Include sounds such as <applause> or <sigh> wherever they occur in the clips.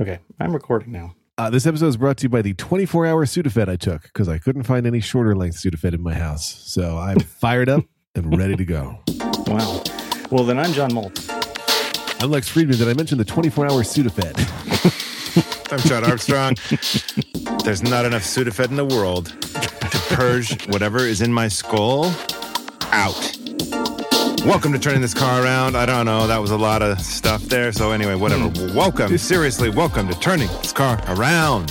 Okay, I'm recording now. Uh, this episode is brought to you by the 24 hour Sudafed I took because I couldn't find any shorter length Sudafed in my house. So I'm <laughs> fired up and ready to go. Wow. Well, then I'm John Moltz. I'm Lex Friedman. Did I mention the 24 hour Sudafed? <laughs> I'm Jon Armstrong. There's not enough Sudafed in the world to purge whatever is in my skull out. Welcome to turning this car around. I don't know. That was a lot of stuff there. So, anyway, whatever. Hmm. Welcome. Seriously, welcome to turning this car around.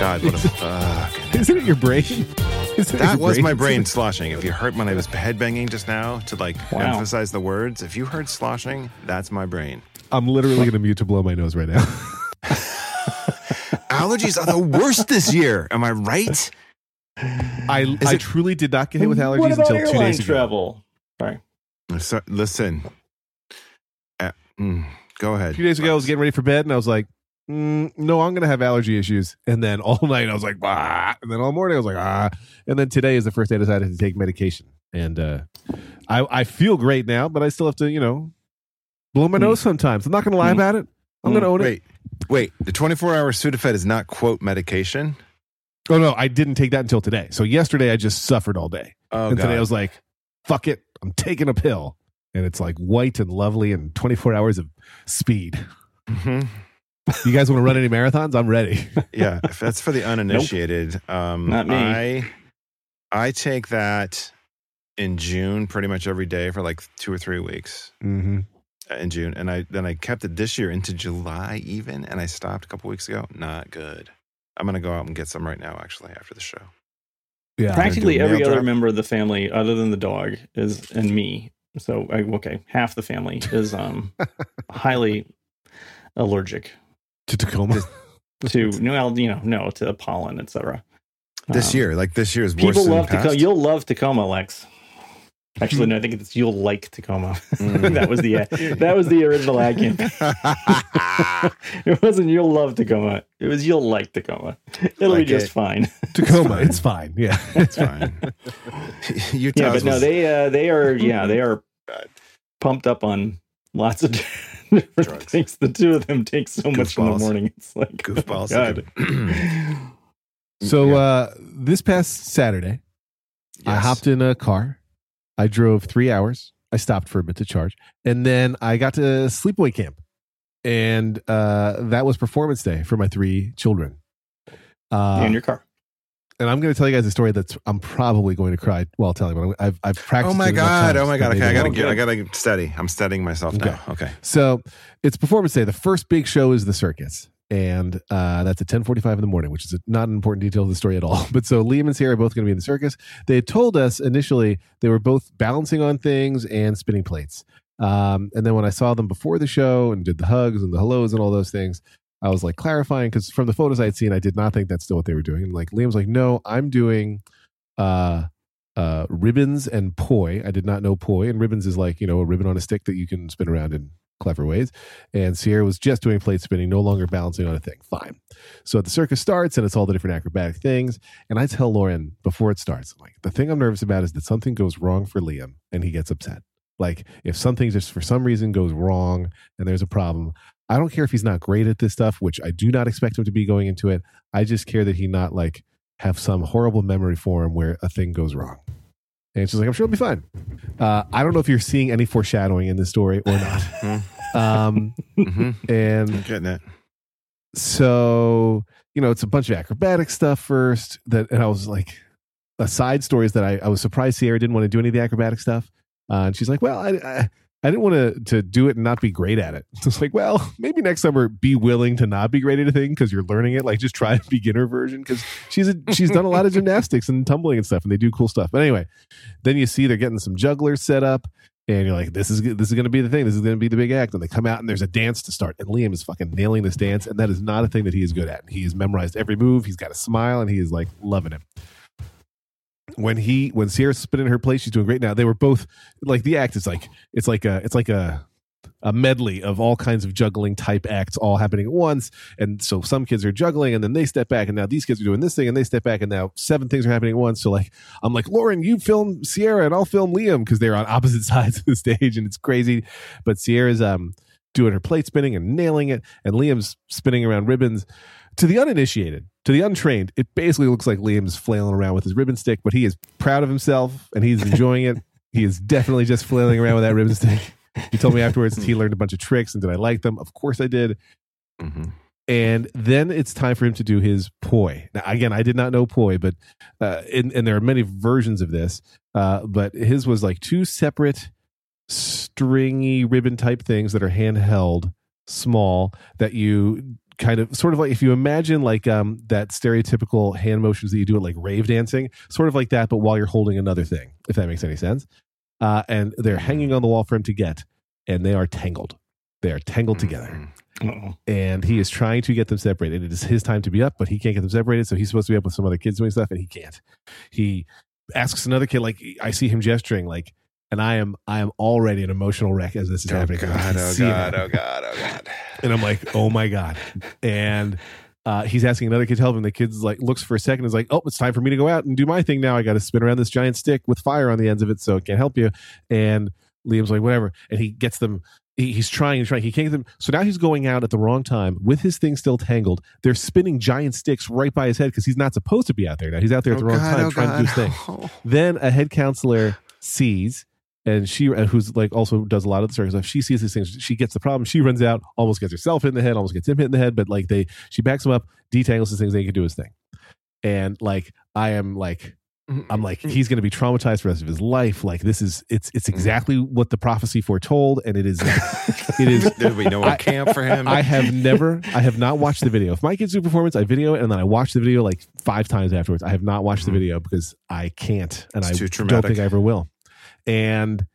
God, what a fuck. Isn't it your brain? <laughs> Is That your was my brain sloshing. If you heard when I was headbanging just now to like Wow. emphasize the words, if you heard sloshing, that's my brain. I'm literally going to mute to blow my nose right now. <laughs> Allergies are the worst this year. Am I right? <laughs> I, I it- truly did not get hit with allergies what about until two airline days ago. travel? Sorry. So, listen. Uh, mm, go ahead. A few days ago, I was getting ready for bed and I was like, mm, no, I'm going to have allergy issues. And then all <laughs> night, I was like, bah. And then all morning, I was like, ah. And then today is the first day I decided to take medication. And uh, I, I feel great now, but I still have to, you know, blow my Hmm. nose sometimes. I'm not going to lie Hmm. about it. I'm going to own it. Wait, wait. The 24 hour Sudafed is not quote medication. Oh, no, I didn't take that until today. So yesterday, I just suffered all day. Oh, and today, I was like, fuck it. I'm taking a pill. And it's like white and lovely and 24 hours of speed. Mhm. You guys want to run any marathons? I'm ready. <laughs> Yeah, if that's for the uninitiated. Um, Not me. I I take that in June pretty much every day for like two or three weeks mm-hmm. uh, in June, and I then I kept it this year into July even, and I stopped a couple weeks ago. Not good. I'm gonna go out and get some right now, actually, after the show. Yeah. Practically every other drop. member of the family, other than the dog, is and me. So I, okay, half the family is um <laughs> highly allergic To Tacoma. to well, <laughs> you know, no to pollen, etc. This Um, year, like this year is worse people than love. Tacoma. You'll love Tacoma, Lex. Actually, no, I think it's you'll like Tacoma. Mm. <laughs> that was the that was the original ad campaign. <laughs> it wasn't you'll love Tacoma. It was you'll like Tacoma. It'll be just it. fine. Tacoma, it's fine. Yeah. It's fine. <laughs> Utah's yeah, but no, they uh, they are yeah they are pumped up on lots of different Drugs. things. The two of them take so much in the morning. It's like oh goofballs. God. <clears throat> So Yeah. uh this past Saturday, I hopped in a car. I drove three hours. I stopped for a bit to charge. And then I got to sleepaway camp. And uh that was performance day for my three children. Uh, in your car. and I'm going to tell you guys a story that's I'm probably going to cry while telling. But I'm- I've I've practiced. Oh my it god! Oh my god! Okay, I gotta get. I gotta study. I'm studying myself now. Okay. So it's performance day. The first big show is the circus. And uh, that's at 1045 in the morning, which is not an important detail of the story at all. <laughs> But so Liam and Sierra are both going to be in the circus. They had told us initially they were both balancing on things and spinning plates. Um, and then when I saw them before the show and did the hugs and the hellos and all those things, I was like clarifying because from the photos I had seen, I did not think that's still what they were doing. And like Liam's like, no, I'm doing uh, uh, ribbons and poi. I did not know poi, and ribbons is like you know a ribbon on a stick that you can spin around in clever ways. And Sierra was just doing plate spinning, no longer balancing on a thing. Fine. So the circus starts, and it's all the different acrobatic things. And I tell Lauren before it starts, I'm like the thing I'm nervous about is that something goes wrong for Liam, and he gets upset. Like if something just for some reason goes wrong and there's a problem, I don't care if he's not great at this stuff, which I do not expect him to be going into it. I just care that he not like have some horrible memory for him where a thing goes wrong. And she's like, I'm sure it'll be fine. Uh, I don't know if you're seeing any foreshadowing in this story or not. <laughs> um, hmm and I'm getting it. so you know it's a bunch of acrobatic stuff first that and i was like a side story is that i, I was surprised sierra didn't want to do any of the acrobatic stuff uh, and she's like well i, I, I didn't want to, to do it and not be great at it. <laughs> It's like, well, maybe next summer be willing to not be great at a thing because you're learning it. Like, just try a <laughs> beginner version because she's a, she's done a lot of gymnastics and tumbling and stuff, and they do cool stuff. But anyway, then you see they're getting some jugglers set up, and you're like, this is this is going to be the thing. This is going to be the big act. And they come out and there's a dance to start, and Liam is fucking nailing this dance, and that is not a thing that he is good at. He has memorized every move. He's got a smile, and he is like loving it. When he when Sierra's spinning her place, she's doing great. Now they were both like the act is like it's like a it's like a a medley of all kinds of juggling type acts all happening at once. And so some kids are juggling and then they step back and now these kids are doing this thing and they step back and now seven things are happening at once. So like I'm like, Lauren, you film Sierra and I'll film Liam because they're on opposite <laughs> sides of the stage and it's crazy. But Sierra's um doing her plate spinning and nailing it, and Liam's spinning around ribbons. To the uninitiated, to the untrained, it basically looks like Liam's flailing around with his ribbon stick, but he is proud of himself and he's enjoying it. He is definitely just flailing around with that ribbon stick. He told me afterwards he learned a bunch of tricks and did I like them? Of course I did. Mhm. And then it's time for him to do his poi. Now, again, I did not know poi, but uh, and, and there are many versions of this. Uh, but his was like two separate stringy ribbon type things that are handheld, small, that you kind of sort of like if you imagine like um that stereotypical hand motions that you do at like rave dancing, sort of like that, but while you're holding another thing, if that makes any sense. Uh, and they're hanging on the wall for him to get, and they are tangled. They are tangled together Mhm. Uh-oh. and he is trying to get them separated. It is his time to be up, but he can't get them separated. So he's supposed to be up with some other kids doing stuff, and he can't. He asks another kid, like I see him gesturing, like, and I am I am already an emotional wreck as this is Oh happening. God! <laughs> Oh. God! Oh God! Oh God! And I'm like, oh my god. And uh, he's asking another kid to help him. The kid's like looks for a second, is like, oh, it's time for me to go out and do my thing now. I got to spin around this giant stick with fire on the ends of it, so it can't help you. And Liam's like, whatever. And he gets them. He, he's trying and trying. He can't get them. So now he's going out at the wrong time with his thing still tangled. They're spinning giant sticks right by his head because he's not supposed to be out there now. He's out there at the Oh, wrong God, time oh, trying to do his thing. <laughs> Then a head counselor sees, and she, who's like also does a lot of the circus stuff, she sees these things. She gets the problem. She runs out, almost gets herself in the head, almost gets him hit in the head. But like they, she backs him up, detangles his things, they can do his thing. And like I am like I'm like he's going to be traumatized for the rest of his life. Like this is it's it's exactly what the prophecy foretold, and it is <laughs> it is There'll be no I- camp for him. I have never, I have not watched the video. If my kids do performance, I video it and then I watch the video like five times afterwards. I have not watched the Mhm. video because I can't and It's I too don't think I ever will. And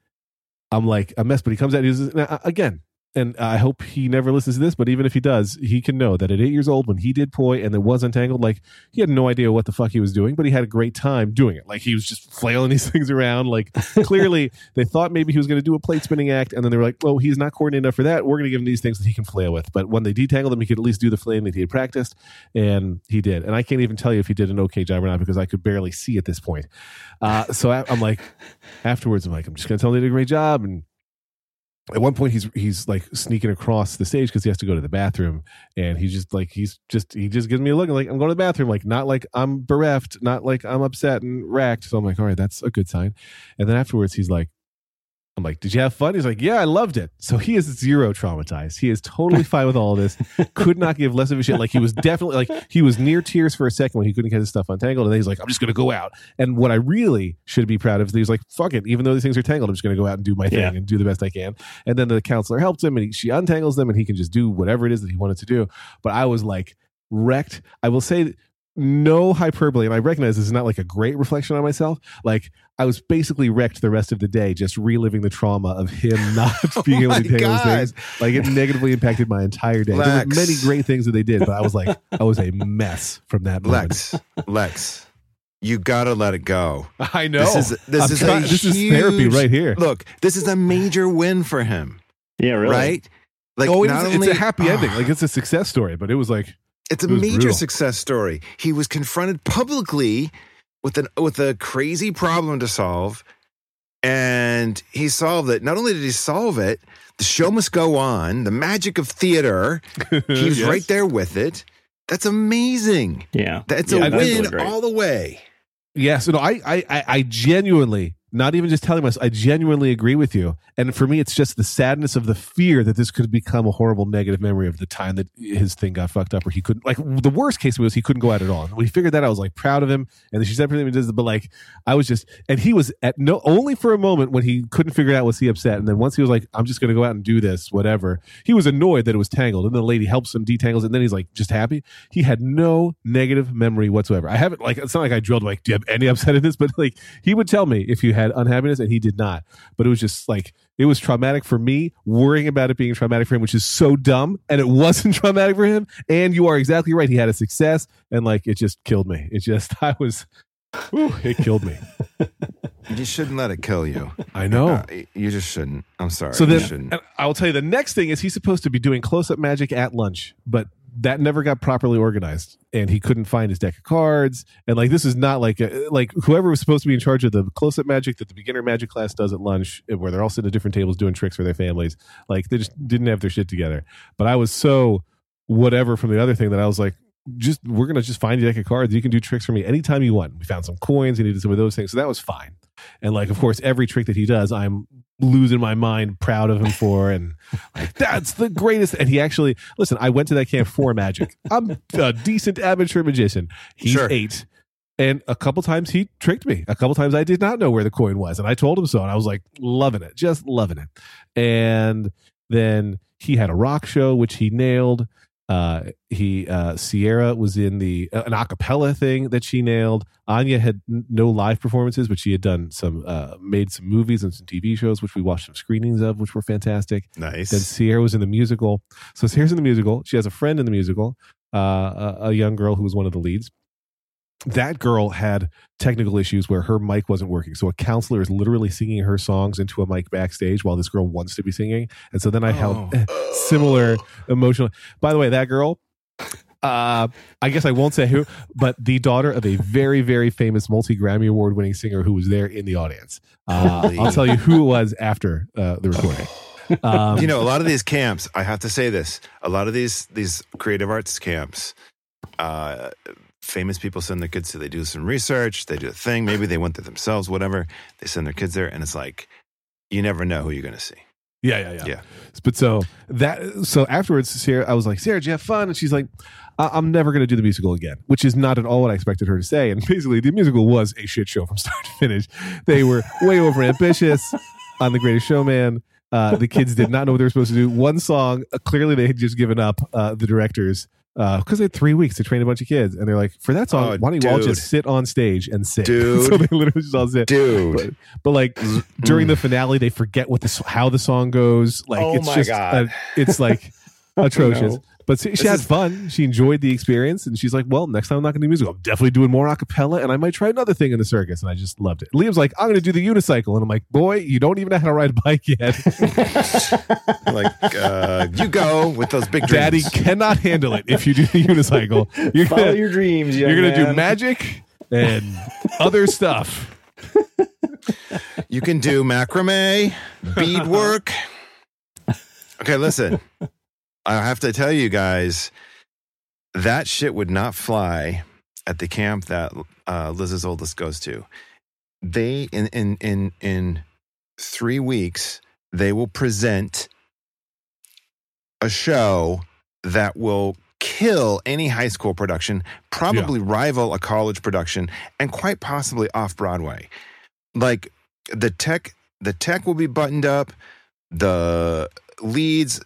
I'm like a mess, but he comes out. He's again, and I hope he never listens to this. But even if he does, he can know that at eight years old, when he did poi and it was untangled, like he had no idea what the fuck he was doing, but he had a great time doing it. Like he was just flailing these <laughs> things around. Like <laughs> clearly, they thought maybe he was going to do a plate spinning act, and then they were like, "Oh, he's not coordinated enough for that. We're going to give him these things that he can flail with." But when they detangled him, he could at least do the flailing that he had practiced, and he did. And I can't even tell you if he did an okay job or not because I could barely see at this point. Uh, so I, I'm like, afterwards, I'm like, I'm just going to tell him they did a great job, and at one point he's he's like sneaking across the stage because he has to go to the bathroom and he's just like he's just he just gives me a look like i'm going to the bathroom like not like i'm bereft not like i'm upset and racked so i'm like all right that's a good sign. And then afterwards he's like i'm like did you have fun? He's like yeah i loved it. So he is zero traumatized. He is totally fine with all of this. Could not give less of a shit. Like he was definitely like he was near tears for a second when he couldn't get his stuff untangled. And then he's like i'm just going to go out. And what i really should be proud of is that he's like fuck it. Even though these things are tangled i'm just going to go out and do my thing Yeah. and do the best i can. And then the counselor helps him and he, she untangles them and he can just do whatever it is that he wanted to do. But i was like wrecked. I will say no hyperbole and i recognize this is not like a great reflection on myself. Like i was basically wrecked the rest of the day just reliving the trauma of him <laughs> not being able Oh my to tangle those God. things like it negatively impacted my entire day there were many great things that they did but i was like <laughs> i was a mess from that moment. Lex, Lex, you gotta let it go. i know This is this I'm is trying- a this is therapy right here Look, this is a major win for him, Yeah, really. right? Like, oh, it not was- only- it's a happy Ah, ending. Like it's a success story, but it was like it's a it major brutal. success story. He was confronted publicly with an with a crazy problem to solve, and he solved it. Not only did he solve it, the show must go on. The magic of theater. <laughs> He's Yes. right there with it. That's amazing. Yeah. That's Yeah, a that's win great. all the way. Yes, no, I, I, I, I genuinely, not even just telling myself, I genuinely agree with you. And for me, it's just the sadness of the fear that this could become a horrible negative memory of the time that his thing got fucked up, or he couldn't. Like the worst case was he couldn't go out at all. And he figured that, I was like proud of him. And she said everything he does, but like I was just, and he was at no only for a moment when he couldn't figure out was he upset, and then once he was like, I'm just going to go out and do this, whatever. He was annoyed that it was tangled, and then the lady helps him detangles, it, and then he's like just happy. He had no negative memory whatsoever. I haven't like it's not like I drilled like, do you have any upset in this? <laughs> But like he would tell me if you had unhappiness, and he did not. But it was just like it was traumatic for me, worrying about it being traumatic for him, which is so dumb. And it <laughs> wasn't traumatic for him. And you are exactly right. He had a success, and like it just killed me. It just <laughs> I was Whew, it killed me. <laughs> You just shouldn't let it kill you. I know. Uh, you just shouldn't. I'm sorry. So you then, I will tell you the next thing is he's supposed to be doing close up magic at lunch, but that never got properly organized, and he couldn't find his deck of cards. And like this is not like a, like whoever was supposed to be in charge of the close up magic that the beginner magic class does at lunch, where they're all sitting at different tables doing tricks for their families. Like they just didn't have their shit together. But I was so whatever from the other thing that I was like. Just we're gonna just find your deck of cards. You can do tricks for me anytime you want. We found some coins. He needed some of those things, so that was fine. And like, of course, every trick that he does, I'm losing my mind, proud of him for, and <laughs> like that's the greatest. And he actually listen. I went to that camp for magic. I'm a decent amateur magician. He's Sure. eight, and a couple times he tricked me. A couple times I did not know where the coin was, and I told him so, and I was like loving it, just loving it. And then he had a rock show which he nailed. Uh, he uh, Sierra was in the uh, an acapella thing that she nailed. Anya had n- no live performances, but she had done some uh, made some movies and some TV shows, which we watched some screenings of, which were fantastic. nice. Then Sierra was in the musical. So Sierra's in the musical. She has a friend in the musical, uh, a, a young girl who was one of the leads. That girl had technical issues where her mic wasn't working. So a counselor is literally singing her songs into a mic backstage while this girl wants to be singing. And so then I held <laughs> similar emotional. By the way, that girl, uh, I guess I won't say who, but the daughter of a very, very famous multi Grammy Award winning singer who was there in the audience. Uh, I'll tell you who it was after uh, the recording. <laughs> Um, you know, a lot of these camps, I have to say this, a lot of these these creative arts camps, uh, famous people send their kids to, they do some research, they do a thing, maybe they went there themselves, whatever. They send their kids there, and it's like, you never know who you're going to see. Yeah, yeah, yeah, Yeah. But so that so afterwards, Sarah, I was like, Sarah, did you have fun? And she's like, I- I'm never going to do the musical again, which is not at all what I expected her to say. And basically, the musical was a shit show from <laughs> start to finish. They were way over ambitious on The Greatest Showman. Uh, the kids did not know what they were supposed to do. One song, uh, clearly they had just given up. Uh, the directors. Because they had three weeks to train a bunch of kids, and they're like, "For that song, Oh, why don't you all just sit on stage and sing?" <laughs> Dude. so they literally just all sit. Dude. But, but like during the finale, they forget what the how the song goes. Like Oh it's my just God. uh, it's like <laughs> atrocious. No. But she, she had is- fun. She enjoyed the experience, and she's like, "Well, next time I'm not going to do music. I'm definitely doing more acapella, and I might try another thing in the circus." And I just loved it. Liam's like, "I'm going to do the unicycle," and I'm like, "Boy, you don't even know how to ride a bike yet. <laughs> like, uh, you go with those big dreams. Daddy cannot handle it if you do the <laughs> unicycle. You're Follow gonna, your dreams. you're going to do magic and other stuff." You can do macrame, beadwork. <laughs> Okay, listen. I have to tell you guys, that shit would not fly at the camp that uh, Liz's oldest goes to. They in in in in three weeks they will present a show that will kill any high school production, probably rival a college production, and quite possibly off Broadway. Like the tech, the tech will be buttoned up. The leads,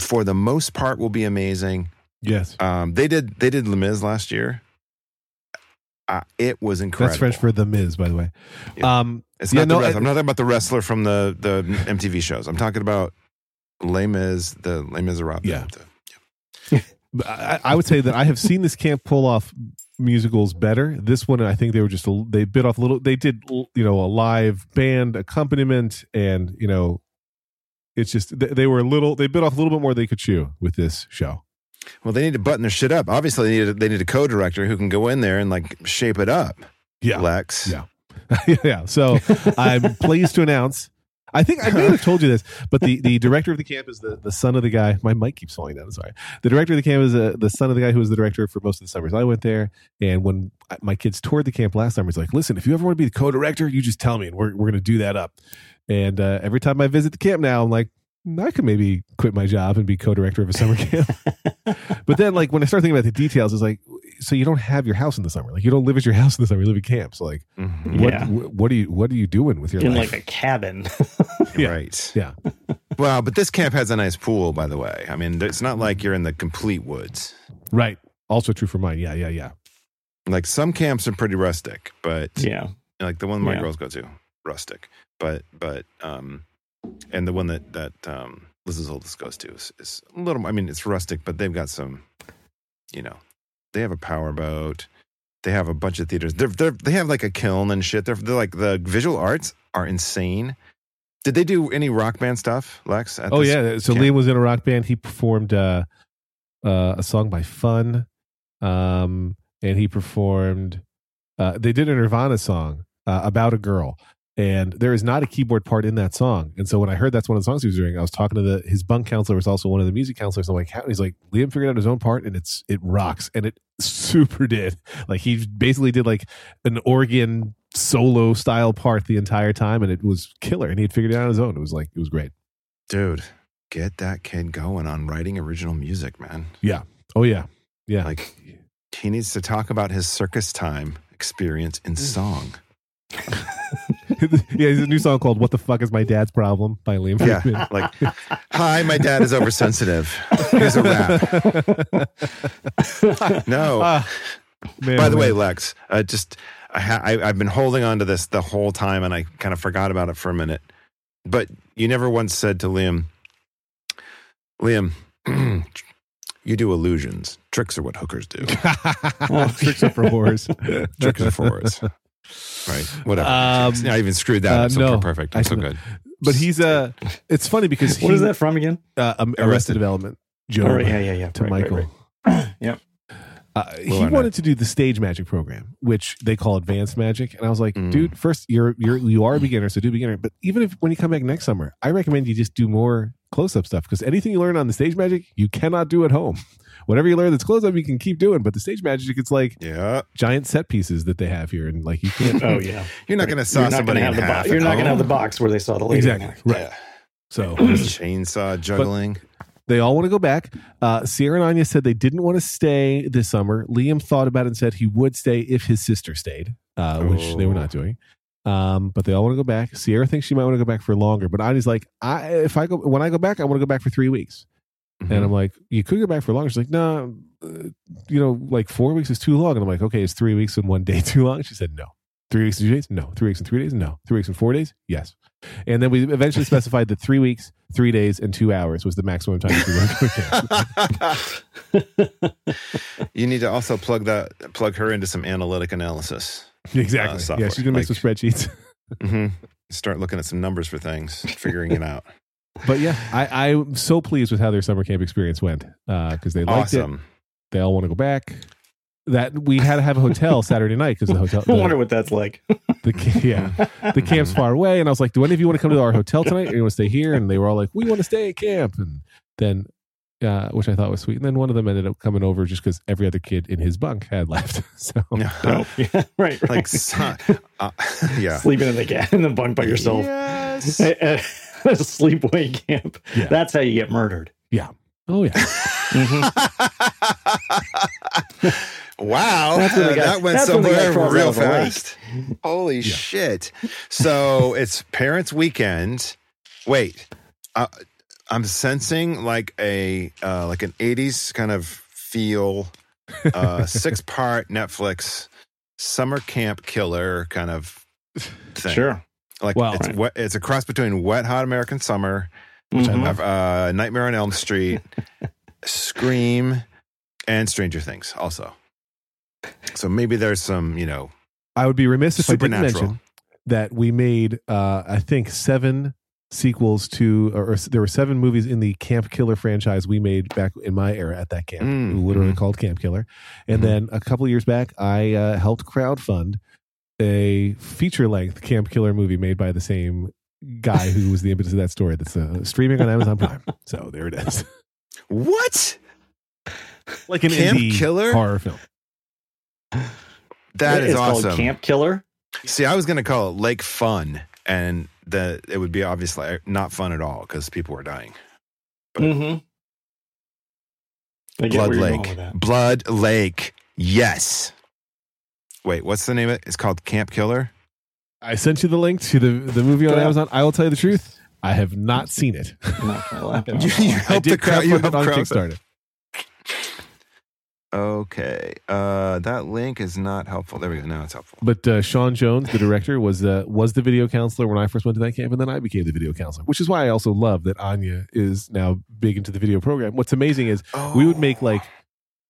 for the most part, will be amazing. Yes, Um, they did they did Les Mis last year. Uh, it was incredible. that's French for the Miz, by the way. Yeah. Um, It's Yeah, not the no, wrestler. I- I'm not talking about the wrestler from the the MTV shows. I'm talking about Les Mis, the Les Miserables. Yeah. The- <laughs> I, I would say that I have seen this camp pull off musicals better. This one, I think they were just a, they bit off a little. They did you know a live band accompaniment, and you know, it's just they, they were a little. They bit off a little bit more than they could chew with this show. Well, they need to button their shit up. Obviously, they need a, they need a co-director who can go in there and like shape it up. Yeah, Lex. Yeah. <laughs> yeah. So I'm pleased to announce. I think I may have told you this, but the, the <laughs> director of the camp is the, the son of the guy. My mic keeps falling down. I'm sorry. The director of the camp is uh, the son of the guy who was the director for most of the summers I went there. And when I- my kids toured the camp last summer, he's like, listen, if you ever want to be the co director, you just tell me and we're, we're going to do that up. And uh, every time I visit the camp now, I'm like, I could maybe quit my job and be co director of a summer camp. <laughs> but then, like, when I start thinking about the details, it's like, so you don't have your house in the summer. Like, you don't live at your <laughs> house in the summer. You live in camps. So, like, Mhm. what Yeah. wh- what are you what are you doing with your in life? like a cabin. <laughs> <laughs> Yeah. Right. Yeah. Well, but this camp has a nice pool, by the way. I mean, it's not like you're in the complete woods. right. Also true for mine. Yeah, yeah, yeah. Like some camps are pretty rustic, but yeah. like the one my Yeah. girls go to, rustic. But but um, and the one that that um Liz's oldest goes to is, is a little. I mean, it's rustic, but they've got some. You know, they have a power boat. they have a bunch of theaters. They're, they're they have like a kiln and shit. They're, they're like the visual arts are insane. Did they do any rock band stuff, Lex? Oh yeah, so camp? Liam was in a rock band. He performed uh, uh, a song by Fun, um, and he performed. Uh, they did a Nirvana song uh, about a girl, and there is not a keyboard part in that song. And so when I heard that's one of the songs he was doing, I was talking to the his bunk counselor, was also one of the music counselors. I'm like, how? He's like, Liam figured out his own part, and it's it rocks, and it <laughs> super did. Like he basically did like an organ solo style part the entire time, and it was killer. And he had figured it out on his own. It was like it was great. dude, get that kid going on writing original music, man. Yeah. Oh yeah, yeah. Like he needs to talk about his circus time experience in mm. song. <laughs> <laughs> yeah, he's a new song called "What the Fuck Is My Dad's Problem" by Liam. Yeah, like, <laughs> hi, my dad is oversensitive. Here's a rap. <laughs> No. Ah, man, By the oh, way. Lex, uh, just I ha- I, I've been holding on to this the whole time, and I kind of forgot about it for a minute. But you never once said to Liam, Liam, <clears throat> you do illusions. Tricks are what hookers do. tricks are for whores. Tricks are for us. Right. Whatever. Um, <laughs> I even screwed that uh, up. So no, perfect. I'm so I- good. But he's uh it's funny because what he, is that from again? Uh, um, Arrested, Arrested. Development. Job Oh, right, yeah, yeah, yeah. to Right, right, Michael. right. <clears throat> Yep. Uh, he Will Arnett. wanted to do the stage magic program, which they call advanced magic, and I was like, Mm. dude, first you're you're you are a beginner, so do beginner. But even if when you come back next summer, I recommend you just do more close up stuff because anything you learn on the stage magic, you cannot do at home. Whatever you learn that's close up, you can keep doing. But the stage magic, it's like Yeah. giant set pieces that they have here, and like you can't. <laughs> Oh yeah. You're not going to saw You're not somebody gonna in have the half. box. You're at not gonna have the box where they saw the lady. Exactly. Right. Yeah. So <clears throat> Chainsaw juggling. they all want to go back. Uh, Sierra and Anya said they didn't want to stay this summer. Liam thought about it and said he would stay if his sister stayed, uh, which they were not Oh. doing. Um, but they all want to go back. Sierra thinks she might want to go back for longer, but Anya's like, I if I go when I go back, I want to go back for three weeks. Mhm. And I'm like, you could go back for longer. She's like, no, uh, you know, like four weeks is too long. And I'm like, okay, is three weeks and one day <laughs> too long? She said, no. Three weeks and two days? No. Three weeks and three days? No. Three weeks and four days? Yes. And then we eventually <laughs> specified that three weeks, three days, and two hours was the maximum time we were going to you need to also plug that plug her into some analytic analysis. Exactly. Uh, yeah, she's gonna make Like- some spreadsheets. hmm Start looking at some numbers for things, figuring it out. But yeah, I, I'm so pleased with how their summer camp experience went because they liked it. They all want to go back. That we had to have a hotel Saturday night because the hotel. <laughs> I wonder what that's like. the, ca- yeah, the camp's far away, and I was like, "Do any of you want to come to our hotel tonight? Or you want to stay here?" And they were all like, "We want to stay at camp." And then, uh, which I thought was sweet. And then one of them ended up coming over just because every other kid in his bunk had left. <laughs> So <laughs> Oh, yeah, right. right. like, uh, yeah. sleeping in the ga- in the bunk by yourself Yes. At, <laughs> at a sleepaway camp. Yeah. That's how you get murdered. Yeah. Oh yeah, <laughs> wow, That's when the guy- that went that's when the guy somewhere crawls real out of the lake. fast. Holy shit! So <laughs> it's parents' weekend. Wait, uh, I'm sensing like a uh, like an '80s kind of feel. Uh, six part Netflix summer camp killer kind of thing. Sure. Like Well- it's wet, it's a cross between Wet Hot American Summer, Which I Mhm. love. uh, Nightmare on Elm Street, <laughs> Scream, and Stranger Things also. So maybe there's some, you know, I would be remiss if I didn't mention that we made uh i think seven sequels to or, or there were seven movies in the camp killer franchise we made back in my era at that camp Mm, literally mhm. called camp killer and Mhm. then a couple of years back i uh, helped crowdfund a feature length camp killer movie made by the same guy who was the impetus of that story that's uh, streaming on amazon prime <laughs> so there it is What? like an Camp indie Killer? horror film That is it's awesome. called Camp Killer. See, I was going to call it Lake Fun, and the it would be obviously not fun at all because people were dying. But- Mm-hmm. Blood where you're going Lake. Blood Lake. Yes. Wait, what's the name of it? It's called Camp Killer. i sent you the link to the, the movie on Yeah. amazon i will tell you the truth i have not seen it <laughs> not gonna laugh at You, you helped the crowd. You helped on crowdfund- Kickstarter. Okay. Uh, that link is not helpful. There we go. Now it's helpful. But uh, Sean Jones, the director, was uh, was the video counselor when I first went to that camp, and then I became the video counselor, which is why I also love that Anya is now big into the video program. What's amazing is we would make like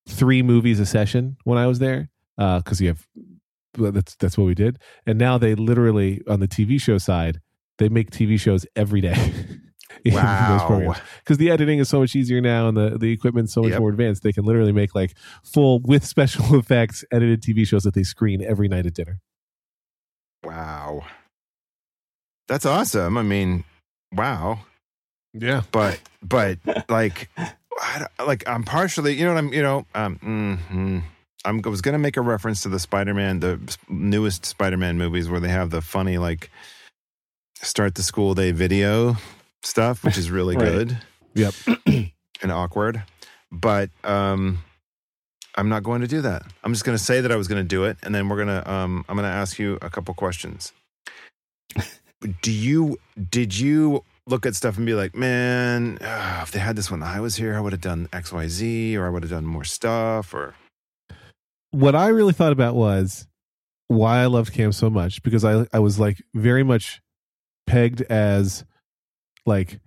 three movies a session when I was there, because you have that's that's what we did. And now they literally on the TV show side, they make TV shows every day. <laughs> Wow. Because the editing is so much easier now and the, the equipment's so much Yep. more advanced. They can literally make like full with special <laughs> effects edited TV shows that they screen every night at dinner. Wow. That's awesome. I mean, wow. Yeah. But but <laughs> like I like I'm partially, you know what I'm, you know, um mhm. I'm, I was going to make a reference to the Spider-Man, the newest Spider-Man movies where they have the funny like start the school day video stuff, which is really Right. good. Yep. <clears throat> and awkward. But um I'm not going to do that. I'm just going to say that I was going to do it and then we're going to um I'm going to ask you a couple questions. <laughs> do you did you look at stuff and be like, "Man, if they had this when I was here, I would have done XYZ or I would have done more stuff or what I really thought about was why I loved camp so much because I I was like very much pegged as like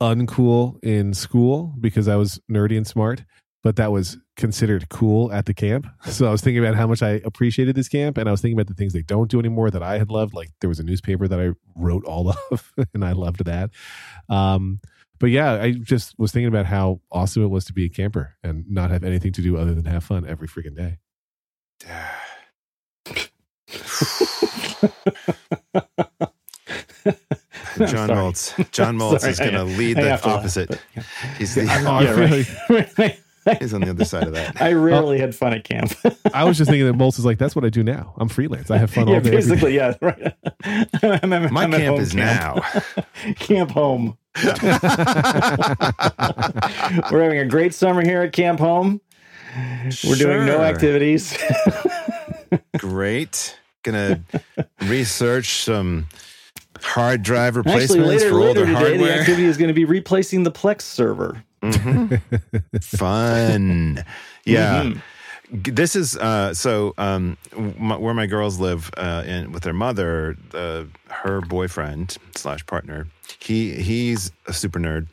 uncool in school because I was nerdy and smart, but that was considered cool at the camp. <laughs> So I was thinking about how much I appreciated this camp and I was thinking about the things they don't do anymore that I had loved. Like there was a newspaper that I wrote all <laughs> of and I loved that. Um but yeah, I just was thinking about how awesome it was to be a camper and not have anything to do other than have fun every freaking day. John Sorry. Maltz. John Moltz is going to lead the have to laugh, opposite. but, yeah. He's the, I Yeah, right. he's on the other side of that. I rarely had fun at camp. I was just thinking that Moltz is like, that's what I do now. I'm freelance. I have fun <laughs> all day. every day." basically, yeah, right. <laughs> I'm, I'm, My I'm camp home is now. <laughs> camp home. We're having a great summer here at Camp Home. We're doing no activities. <laughs> Great. Gonna research some hard drive Actually, replacements later, for later older today, the activity is going to be replacing the Plex server. Mhm. <laughs> Fun. Yeah. Mhm. This is uh, so um, my, where my girls live uh, in, with their mother. Uh, her boyfriend slash partner. He he's a super nerd.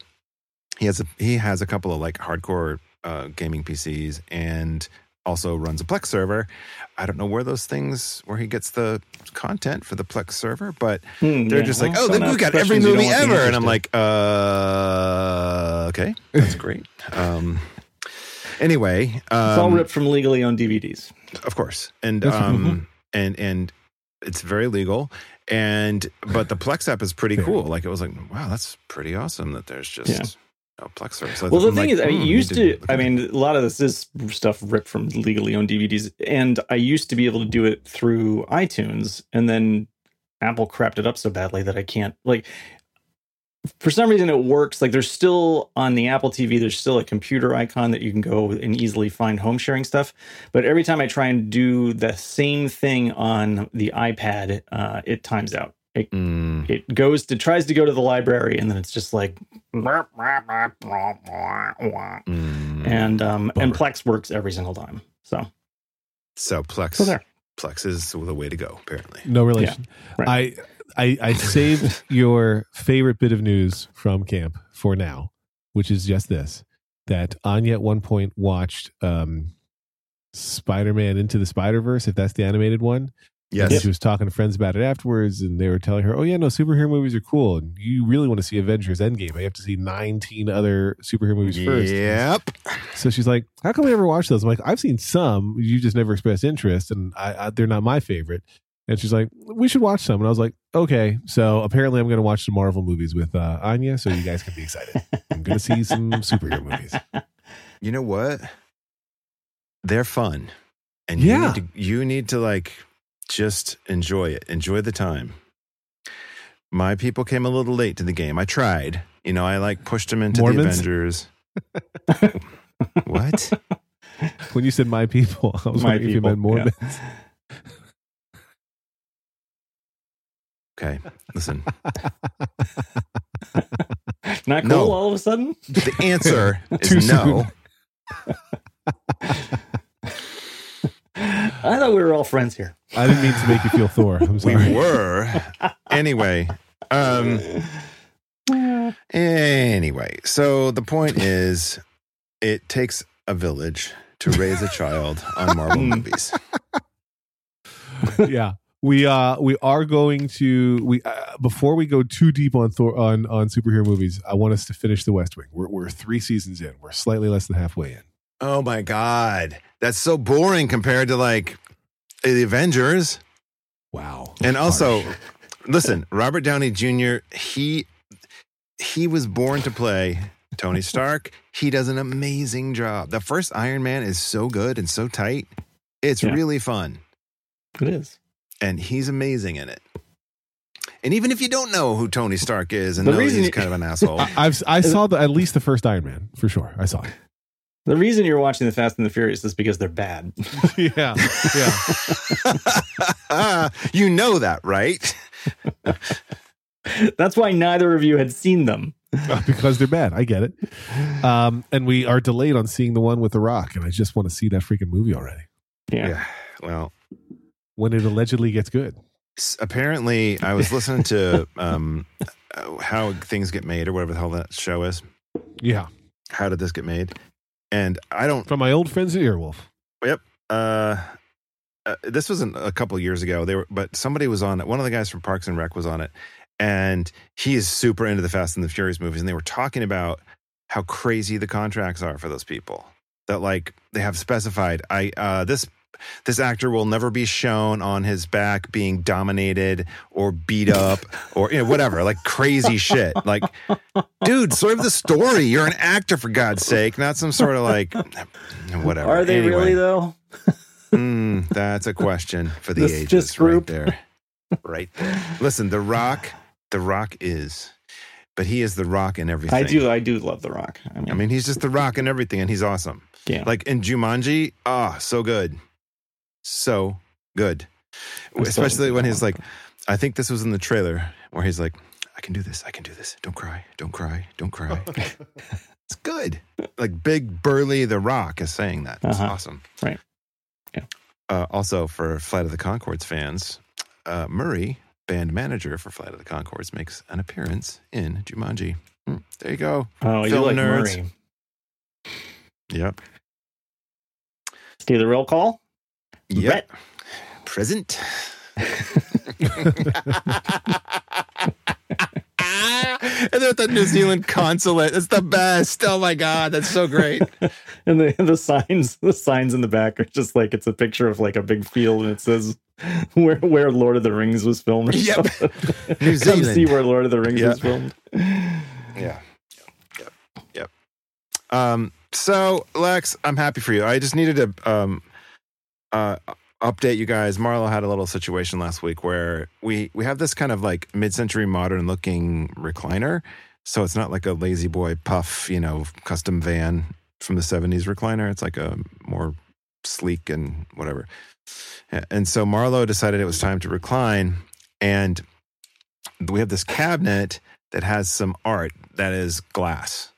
He has a he has a couple of like hardcore uh, gaming PCs and also runs a Plex server. I don't know where those things where he gets the content for the Plex server, but Hmm, they're yeah, just like, oh, then we got every questions you don't movie ever, and I'm like, uh, okay, that's great. <laughs> Um, anyway, it's all um, ripped from legally owned DVDs. of course, and um, <laughs> and and it's very legal. And but the Plex app is pretty cool. Like it was like, wow, that's pretty awesome that there's just Yeah. A Plex. So Well, the I'm thing like, is, I hmm, used to. I mean, a lot of this is stuff ripped from legally owned DVDs, and I used to be able to do it through iTunes, and then Apple crapped it up so badly that I can't. Like, for some reason, it works. Like, there's still on the Apple TV, there's still a computer icon that you can go and easily find home sharing stuff. But every time I try and do the same thing on the iPad, uh, it times out. It Mm, it goes to tries to go to the library, and then it's just like. mm. and um and Plex works every single time. So so Plex, so there. Plex is the way to go. Apparently, No relation. right. I, I I saved <laughs> your favorite bit of news from camp for now, which is just this: that Anya at one point watched um, Spider-Man Into the Spider-Verse, if that's the animated one. Yes. And she was talking to friends about it afterwards, and they were telling her, "Oh yeah, no, superhero movies are cool, and you really want to see Avengers Endgame. but You have to see 19 other superhero movies first. Yep. So she's like, "How come we never watch those?" I'm like, "I've seen some. You just never expressed interest, and I, I, they're not my favorite." And she's like, "We should watch some." And I was like, "Okay." So apparently, I'm going to watch some Marvel movies with uh, Anya, so you guys can be excited. I'm going to see some superhero movies. <laughs> You know what? They're fun, and you Yeah. need to, you need to like just enjoy it. Enjoy the time. My people came a little late to the game. I tried. You know, I like pushed them into Mormons? the Avengers. <laughs> what? When you said "my people," I was My wondering if you people, meant Mormons. Okay, listen. <laughs> Not cool No. all of a sudden. The answer <laughs> Too is no. I thought we were all friends here. I didn't mean to make you feel Thor. I'm We sorry. were. Anyway, um, anyway, so the point is, it takes a village to raise a child on Marvel <laughs> movies. yeah. We uh we are going to we uh, before we go too deep on Thor on on superhero movies. I want us to finish The West Wing. We're we're three seasons in. We're slightly less than halfway in. Oh my god, that's so boring compared to like the Avengers. Wow. And also, Harsh. <laughs> listen, Robert Downey Jr. He he was born to play Tony Stark. He does an amazing job. The first Iron Man is so good and so tight. It's Yeah. really fun, It is. and he's amazing in it. And even if you don't know who Tony Stark is and The know reason he's kind of an <laughs> asshole, I, I've I saw the at least the first Iron Man for sure. I saw it. The reason you're watching the Fast and the Furious is because they're bad. <laughs> yeah. Yeah. <laughs> you know that, right? <laughs> That's why neither of you had seen them. because they're bad. I get it. Um, and we are delayed on seeing the one with The Rock, and I just want to see that freaking movie already Yeah. Well, when it allegedly gets good. apparently, I was listening to um, uh, how things get made or whatever the hell that show is. Yeah, How did this get made? And I don't. from my old friends at Earwolf. Uh, uh, this wasn't a couple years ago. They were, but somebody was on it. One of the guys from Parks and Rec was on it, and he is super into the Fast and the Furious movies. And they were talking about how crazy the contracts are for those people. That like they have specified, I uh, this this actor will never be shown on his back being dominated or beat up or you know whatever like crazy shit like dude serve the story you're an actor for god's sake not some sort of like whatever Are they Anyway. really though? Mm, that's a question for the This ages. just group. right there. Right there. Listen, The Rock, The Rock is, but he is The Rock in everything. I do. I do love The Rock. I mean, I mean, he's just The Rock in everything, and he's awesome. yeah. Like in Jumanji, ah, so good, so good. Especially when he's like, I think this was in the trailer where he's like, I can do this, I can do this. Don't cry, don't cry, don't cry. <laughs> it's good. Like big burly The Rock is saying that. It's Uh-huh. awesome. Right. Yeah. Uh, also, for Flight of the Conchords fans, uh, Murray, band manager for Flight of the Conchords, makes an appearance in Jumanji. Hmm, there you go. oh, you film like nerds. Murray. Yep. Do the real call? Yep. Present. <laughs> and they're at the New Zealand consulate. It's the best. Oh my god, that's so great. <laughs> And the the signs the signs in the back are just like it's a picture of like a big field and it says where where Lord of the Rings was filmed. Yep. <laughs> New Come see where Lord of the Rings Yeah. was filmed. Yeah. Yep. Yep. Um, so Lex, I'm happy for you. I just needed to um uh update you guys. Marlo had a little situation last week where we we have this kind of like mid-century modern looking recliner. So it's not like a lazy boy puff, you know, custom van from the 70s recliner. It's like a more sleek and whatever. And so Marlo decided it was time to recline and we have this cabinet that has some art that is glass.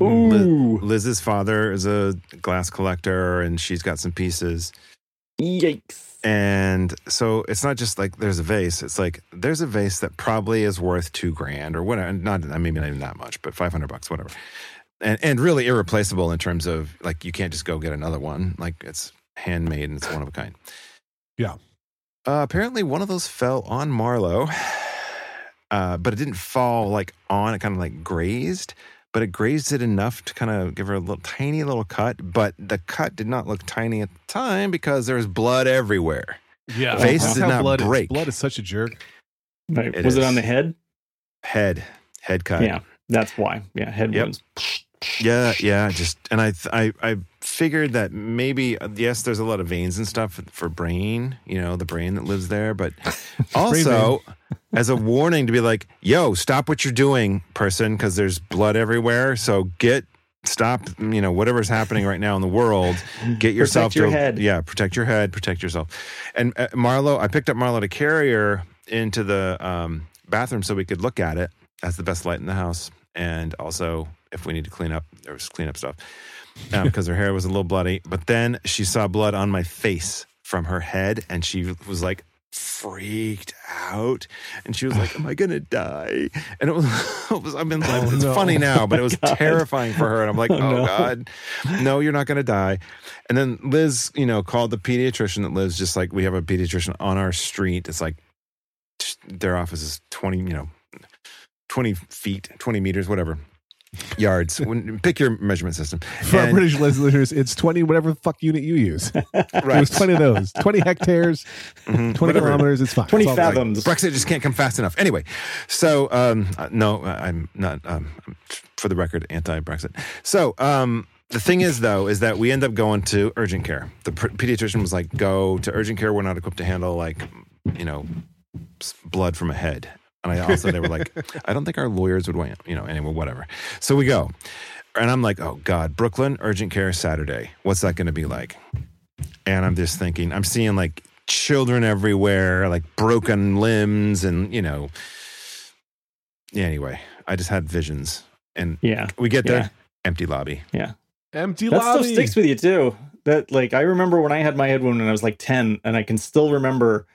Ooh. Liz's father is a glass collector and she's got some pieces. Yikes. And so it's not just like there's a vase. It's like there's a vase that probably is worth two grand or whatever. Not, I mean, not even that much, but 500 bucks, whatever. And, and really irreplaceable in terms of like you can't just go get another one. Like it's handmade and it's one of a kind. Yeah. Uh, apparently, one of those fell on Marlowe, <sighs> uh, but it didn't fall like on. It kind of like grazed, but it grazed it enough to kind of give her a little tiny little cut. But the cut did not look tiny at the time because there was blood everywhere. Yeah, Face That's did not blood break. Is. Blood is such a jerk. Right. It was it is. on the head? Head, head cut. Yeah. That's why. Yeah. Head Yep. wounds. Yeah, yeah, just and I I I figured that maybe yes, there's a lot of veins and stuff for brain, you know, the brain that lives there, but <laughs> also as a warning to be like, "Yo, stop what you're doing, person, because there's blood everywhere. So get stop, you know, whatever's happening right now in the world. Get yourself your to head. yeah, protect your head, protect yourself." And uh, Marlo, I picked up Marlo to carry her into the um, bathroom so we could look at it. That's the best light in the house, and also if we need to clean up, there was clean up stuff um, because her hair was a little bloody. But then she saw blood on my face from her head, and she was like, freaked out, and she was like, "Am I gonna die?" And it was, <laughs> it was I mean, Oh, it's no. funny now, but it <laughs> oh was God. terrifying for her. And I'm like, Oh, "Oh, no. God, no, you're not gonna die." And then Liz, you know, called the pediatrician that lives just like we have a pediatrician on our street. It's like their office is 20, you know, 20 feet, 20 meters, whatever, yards. When, pick your measurement system. For our And- British listeners, it's 20, whatever the fuck unit you use. <laughs> It was 20 of those. 20 hectares, Mhm, 20 whatever. kilometers, it's fine. 20 It's all good. fathoms. Brexit just can't come fast enough. Anyway, so um, uh, no, I'm not. Um, for the record, anti-Brexit. So um, the thing is, though, is that we end up going to urgent care. The pediatrician was like, "Go to urgent care. We're not equipped to handle like, you know, blood from a head." And I also they were like, <laughs> "I don't think our lawyers would want you know." Anyway, whatever. So we go, and I'm like, "Oh God, Brooklyn urgent care Saturday. What's that going to be like?" And I'm just thinking, I'm seeing like children everywhere, like broken limbs, and you know. Yeah, anyway, I just had visions, and Yeah. we get there, Yeah. empty lobby. Yeah, empty That lobby. stuff sticks with you too. That like I remember when I had my head wound when I was like 10 and I can still remember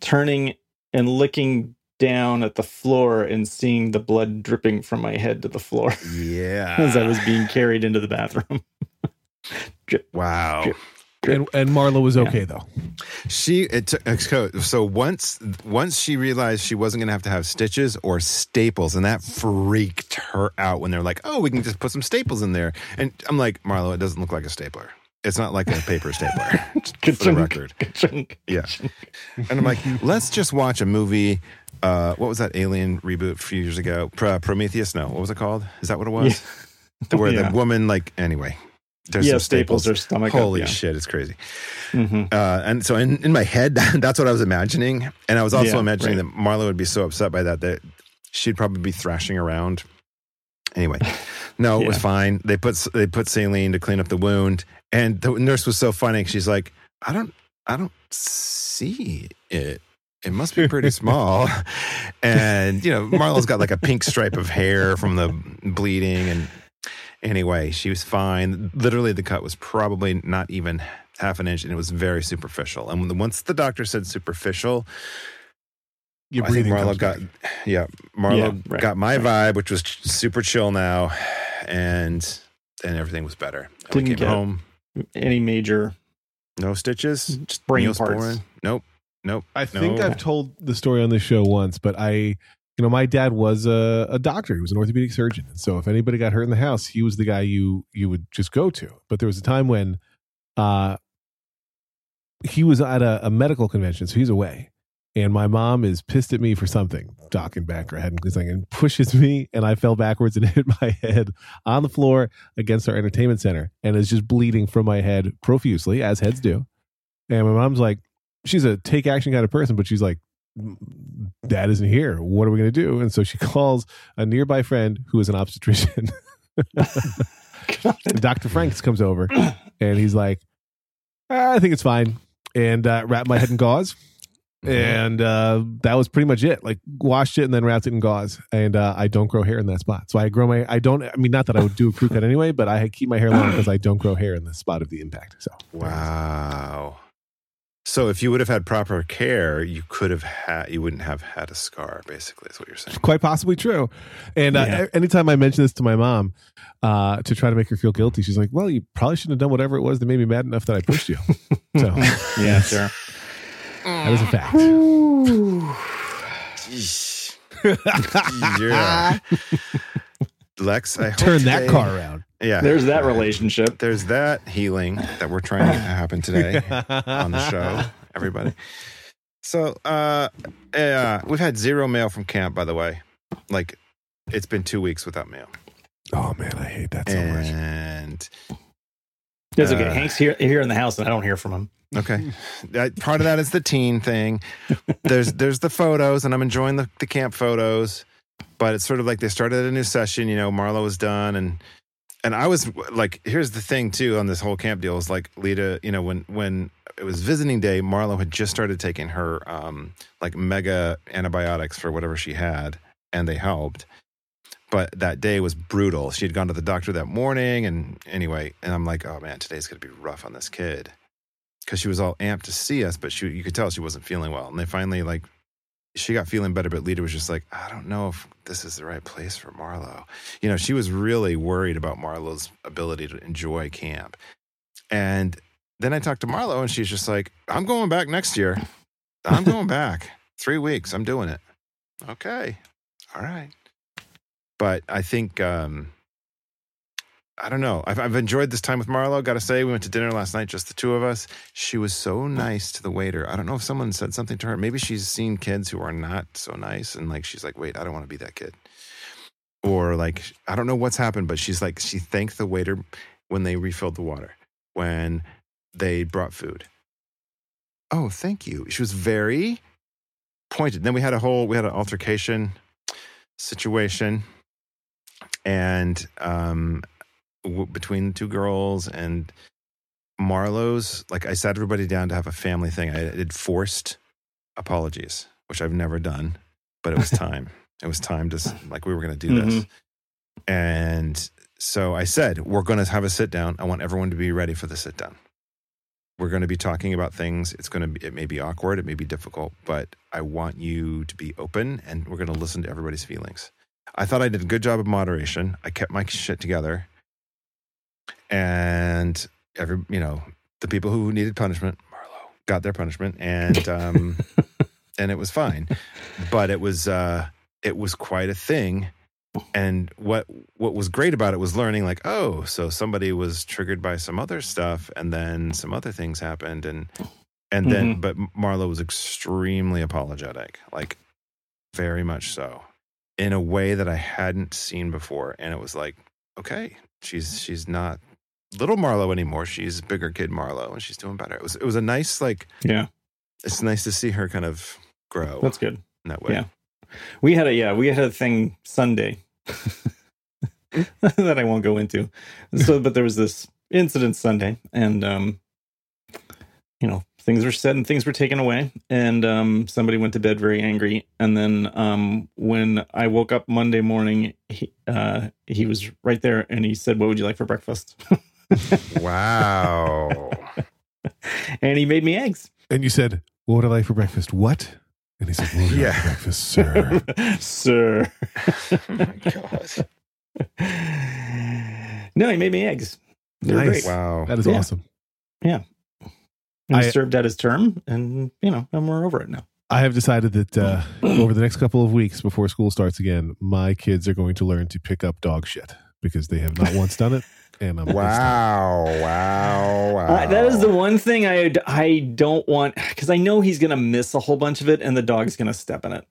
turning and looking down at the floor and seeing the blood dripping from my head to the floor Yeah, <laughs> as I was being carried into the bathroom. <laughs> wow. Drip. and, and Marlo was okay, though. She it took so- so once once she realized she wasn't going to have to have stitches or staples, and that freaked her out when they're like, "Oh, we can just put some staples in there." And I'm like, Marlo, it doesn't look like a stapler. It's not like a paper stapler. <laughs> for the record. Yeah. And I'm like, let's just watch a movie. Uh, what was that alien reboot a few years ago? Pro- Prometheus? No, what was it called? Is that what it was? <laughs> Where Yeah. the woman, like, anyway, there's yeah, some staples staples. stomach. up, Holy yeah. shit, it's crazy. Mhm. Uh, and so in, in my head, <laughs> that's what I was imagining. And I was also Yeah, imagining right. that Marlo would be so upset by that that she'd probably be thrashing around. Anyway, <laughs> no, it was fine. They put they put saline to clean up the wound, and the nurse was so funny. She's like, "I don't, I don't see it. It must be pretty small." <laughs> and you know, Marlo's got like a pink stripe of hair from the bleeding, and anyway, she was fine. Literally, the cut was probably not even half an inch, and it was very superficial. And when the, once the doctor said superficial, Your I think breathing Marlo got, back. yeah, Marlo Yeah, right, got my right. vibe, which was ch- super chill now, and then everything was better. We Didn't came get- home, Any major no stitches, just brain Neosporin. parts. Nope, nope. I think No. I've told the story on this show once, but I, you know, my dad was a, a doctor. He was an orthopedic surgeon, and so if anybody got hurt in the house, he was the guy you you would just go to. But there was a time when, uh, he was at a, a medical convention, so he's away, and my mom is pissed at me for something, docking back her head and something, and pushes me, and I fell backwards and <laughs> hit my head on the floor against our entertainment center, and is just bleeding from my head profusely, as heads do. And my mom's like, she's a take action kind of person, but she's like, Dad isn't here. What are we going to do? And so she <laughs> calls a nearby friend who is an obstetrician. <laughs> <laughs> Dr. Franks comes over <clears throat> and he's like, "Ah, I think it's fine. And uh, wrapped my head in gauze. And uh, that was pretty much it. Like washed it and then wrapped it in gauze. And uh, I don't grow hair in that spot. So I grow my, I don't, I mean, not that I would do a crew cut anyway, but I keep my hair long <clears throat> because I don't grow hair in the spot of the impact. So Wow. So if you would have had proper care, you could have had, you wouldn't have had a scar. Basically, is what you're saying. quite possibly true. And uh, anytime I mention this to my mom uh, to try to make her feel guilty, she's like, "Well, you probably shouldn't have done whatever it was that made me mad enough that I pushed you." so <laughs> yeah, sure. that is a fact. <laughs> yeah. Lex, I hope Turn that today- car around. Yeah. There's that relationship. There's that healing that we're trying to get <laughs> to happen today on the show, everybody. So, uh, uh, we've had zero mail from camp, by the way. Like, it's been two weeks without mail. Oh man, I hate that so much. and It's okay. Uh, Hank's here here in the house, and I don't hear from him. okay, that, part of that is the teen thing. There's <laughs> there's the photos, and I'm enjoying the, the camp photos. But it's sort of like they started a new session. You know, Marlo was done, and and I was like, here's the thing too on this whole camp deal is like Lita. You know, when when it was visiting day, Marlo had just started taking her um like mega antibiotics for whatever she had, and they helped. But that day was brutal. She had gone to the doctor that morning, and anyway, and I'm like, oh man, today's gonna be rough on this kid. because she was all amped to see us, but she you could tell she wasn't feeling well. And they finally like she got feeling better, but Lita was just like, I don't know if this is the right place for Marlo. You know, she was really worried about Marlo's ability to enjoy camp. And then I talked to Marlo, and she's just like, I'm going back next year. I'm going <laughs> back. Three weeks. I'm doing it. Okay. All right. But I think um I don't know. I've, I've enjoyed this time with Marlo. Got to say, we went to dinner last night, just the two of us. She was so nice to the waiter. I don't know if someone said something to her. Maybe she's seen kids who are not so nice, and like she's like, "Wait, I don't want to be that kid." Or like, I don't know what's happened, but she's like, she thanked the waiter when they refilled the water, when they brought food. Oh, thank you. She was very pointed. Then we had a whole, we had an altercation situation, and um, w- between the two girls and Marlo's. Like I sat everybody down to have a family thing. I did forced apologies, which I've never done, but it was <laughs> time. it was time to like we were going to do this, mm-hmm. and so I said we're going to have a sit down. I want everyone to be ready for the sit down. We're going to be talking about things. It's going to be, it may be awkward, it may be difficult, but I want you to be open and we're going to listen to everybody's feelings. I thought I did a good job of moderation. I kept my shit together and every you know the people who needed punishment marlo got their punishment and um <laughs> and it was fine. But it was uh it was quite a thing. And what what was great about it was learning like oh so somebody was triggered by some other stuff and then some other things happened and and then but marlo was extremely apologetic like very much so in a way that i hadn't seen before and it was like okay she's she's not little Marlo anymore. She's bigger kid Marlo, and she's doing better. It was it was a nice like Yeah, it's nice to see her kind of grow that's good. in that way. yeah. We had a yeah, we had a thing Sunday <laughs> that I won't go into. So, but there was this incident Sunday, and um, you know, things were said and things were taken away, and um, somebody went to bed very angry, and then um, when I woke up Monday morning, he uh, he was right there, and he said, "What would you like for breakfast?" <laughs> Wow. and he made me eggs. And you said, What would I like for breakfast? What? And he said, What would I like Yeah. for breakfast, sir? <laughs> Sir. oh my god. no, he made me eggs. They were Nice. great. Wow. That is Yeah. awesome. And I- served out his term, and you know, and we're over it now. I have decided that uh, over the next couple of weeks before school starts again, my kids are going to learn to pick up dog shit because they have not once done it. And I'm Wow. Wow. Wow. Uh, that is the one thing I I don't want because I know he's gonna miss a whole bunch of it, and the dog's gonna step in it.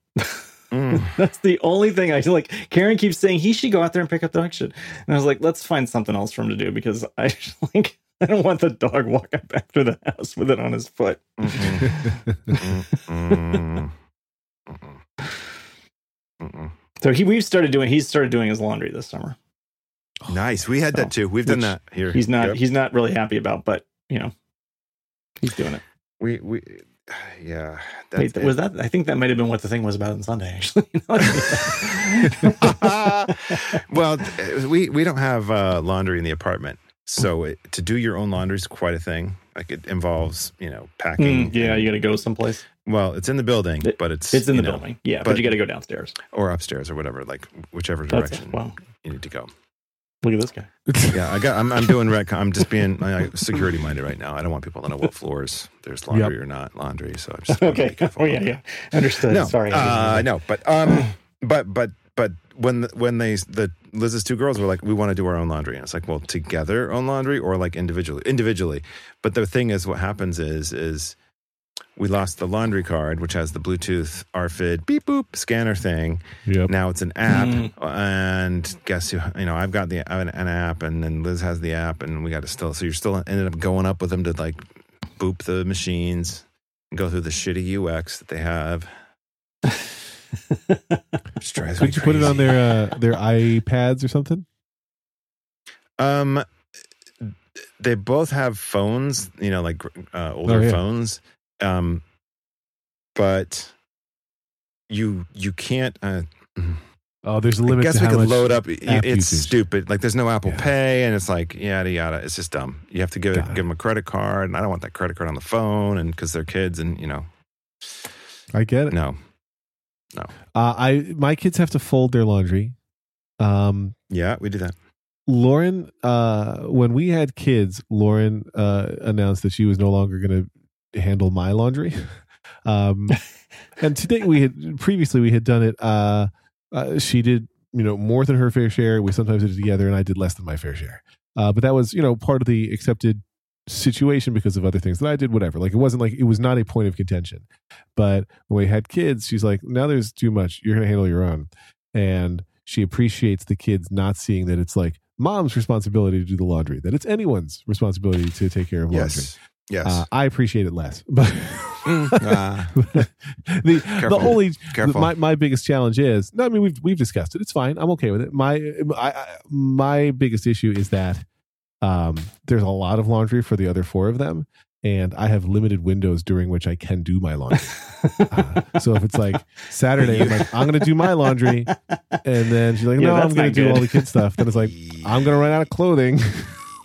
Mm. <laughs> That's the only thing I like. Karen keeps saying he should go out there and pick up dog shit, and I was like, let's find something else for him to do because I <laughs> like I don't want the dog walking back through the house with it on his foot. Mm-mm. Mm-mm. Mm-mm. Mm-mm. So he we've started doing he's started doing his laundry this summer. Nice. We had that too. We've done that here. He's not Yep. he's not really happy about, but you know, he's doing it. We we <sighs> yeah. Wait, was that? I think that might have been what the thing was about on Sunday. Actually, <laughs> <laughs> well, we we don't have uh, laundry in the apartment, so it, to do your own laundry is quite a thing. Like it involves, you know, packing. Mm, yeah, and- you got to go someplace. well, it's in the building, but it's It's in the know, building, yeah, but, but- you got to go downstairs. or upstairs or whatever, like whichever direction wow. you need to go. Look at this guy. <laughs> Yeah, I got. I'm, I'm doing rec. I'm just being security minded right now. I don't want people to know what floors there's laundry or not laundry. So I'm just <laughs> Okay. Oh yeah, yeah. Understood. No, Sorry. uh, no, but um, but but but when the, when they the Liz's two girls were like, we want to do our own laundry, and it's like, well, together own laundry or like individually, individually. But the thing is, what happens is is we lost the laundry card, which has the Bluetooth RFID beep boop scanner thing. Yep. Now it's an app, Mm. and guess who? You know, I've got the an, an app, and then Liz has the app, and we got to still. So you're still ended up going up with them to like boop the machines, and go through the shitty UX that they have. Which drives me Could you put it on their uh, their iPads or something? Um, they both have phones, you know, like uh, older Oh, yeah. phones. Um, but you you can't. Uh, Oh, there's a I limit. guess to we could load up. It's usage. stupid. Like there's no Apple Yeah. Pay, and it's like yada yada. It's just dumb. You have to give Got it. give them a credit card, and I don't want that credit card on the phone, and because they're kids, and you know, I get it. No, no, Uh, I my kids have to fold their laundry. Um, yeah, we do that. Lauren, uh, when we had kids, Lauren uh, announced that she was no longer going to handle my laundry. <laughs> Um, and today we had previously we had done it. Uh, uh, she did you know more than her fair share. We sometimes did it together, and I did less than my fair share. Uh, but that was you know part of the accepted situation because of other things that I did. Whatever. Like it wasn't like it was not a point of contention. But when we had kids, she's like, now there's too much. You're going to handle your own, and she appreciates the kids not seeing that it's like mom's responsibility to do the laundry, that it's anyone's responsibility to take care of laundry. Yes. Uh, I appreciate it less, <laughs> but Mm, ah, the the only careful. my my biggest challenge is no. I mean we've we've discussed it. It's fine. I'm okay with it. My I, my biggest issue is that um, there's a lot of laundry for the other four of them, and I have limited windows during which I can do my laundry. <laughs> Uh, so if it's like Saturday, I'm like I'm gonna do my laundry, and then she's like, no, I'm gonna do all the kid stuff. Then it's like I'm gonna run out of clothing. <laughs>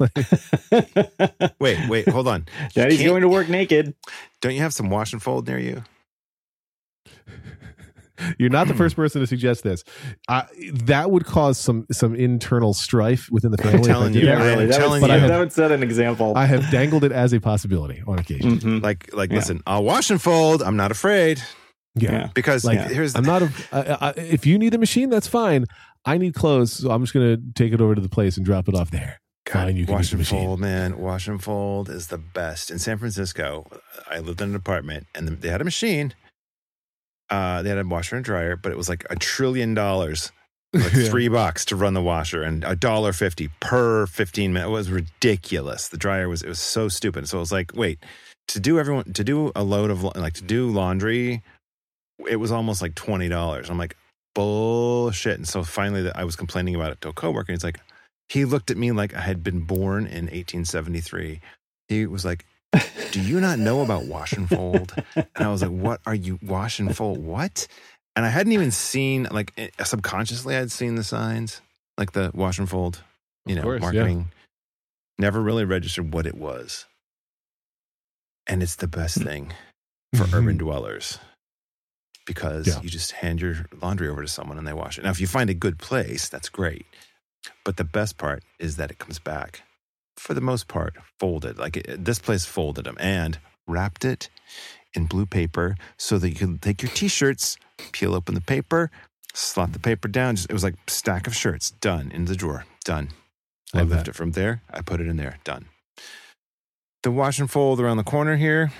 <laughs> wait, wait, hold on. <laughs> Daddy's going to work naked. Don't you have some wash and fold near you? <laughs> You're not the first person to suggest this. Uh, that would cause some some internal strife within the family. if I telling you, Yeah, that. I really. am That, telling would, you. that would set an example. I have dangled it as a possibility on occasion. Mhm. Like, like, Yeah. listen, I'll wash and fold. I'm not afraid Yeah. Yeah. because Like, like, here's I'm not a. I, I, if you need a machine, that's fine. I need clothes, so I'm just going to take it over to the place and drop it off there. Fine, you can wash and fold, man. Wash and fold is the best. In San Francisco, I lived in an apartment and they had a machine. Uh, they had a washer and dryer, but it was like a trillion dollars, <laughs> like Yeah. three bucks to run the washer and a dollar fifty per fifteen minutes. It was ridiculous. The dryer was it was so stupid. So I was like, wait, to do everyone to do a load of like to do laundry, it was almost like twenty dollars. I'm like bullshit. And so finally, that I was complaining about it to a coworker. And he's like, he looked at me like I had been born in 1873. He was like, "Do you not know about wash and fold?" And I was like, "What are you wash and fold? What?" And I hadn't even seen like eh, subconsciously I'd seen the signs, like the wash and fold, you Of know, course, yeah. marketing. Never really registered what it was. And it's the best thing for Mhm. urban dwellers because Yeah. you just hand your laundry over to someone and they wash it. Now, if you find a good place, that's great. But the best part is that it comes back, for the most part, folded. Like it, this place folded them and wrapped it in blue paper so that you can take your t-shirts, peel open the paper, slot the paper down. Just, it was like stack of shirts, done in the drawer, done. I Love lift that. it from there. I put it in there, done. The wash and fold around the corner here,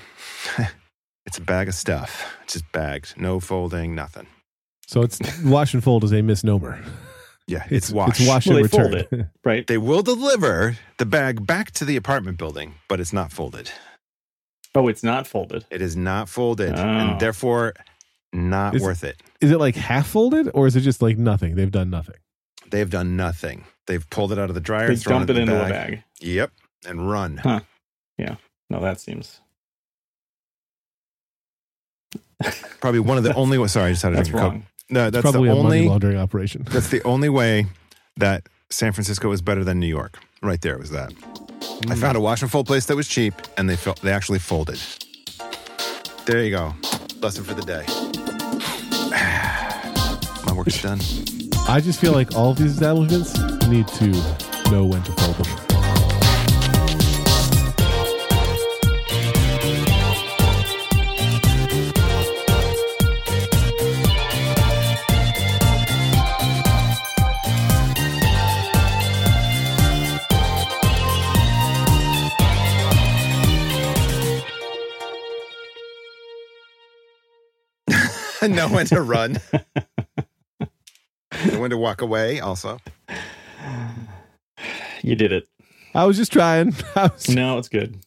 <laughs> it's a bag of stuff. It's just bagged, no folding, nothing. So it's wash and fold is a misnomer. <laughs> Yeah, it's, It's wash. It's wash Well, and they fold return. <laughs> right? They will deliver the bag back to the apartment building, but it's not folded. Oh, it's not folded. It is not folded, Oh. and therefore not Is- worth it. is it like half folded or is it just like nothing? They've done nothing. They've done nothing. They've pulled it out of the dryer, They dump it in the into a bag. Yep, and run. Huh. Yeah. No, that seems Probably one of the <laughs> only. Sorry, I just had a that's drink of Coke. wrong. No, that's Probably the a money only. laundering operation. <laughs> That's the only way that San Francisco is better than New York. Right there was that. Mm. I found a wash and fold place that was cheap, and they felt they actually folded. There you go. Lesson for the day. <sighs> My work's done. I just feel like all of these establishments need to know when to fold them. <laughs> know when to run. <laughs> know when to walk away. Also, You did it. I was just trying. <laughs> Was, No, it's good.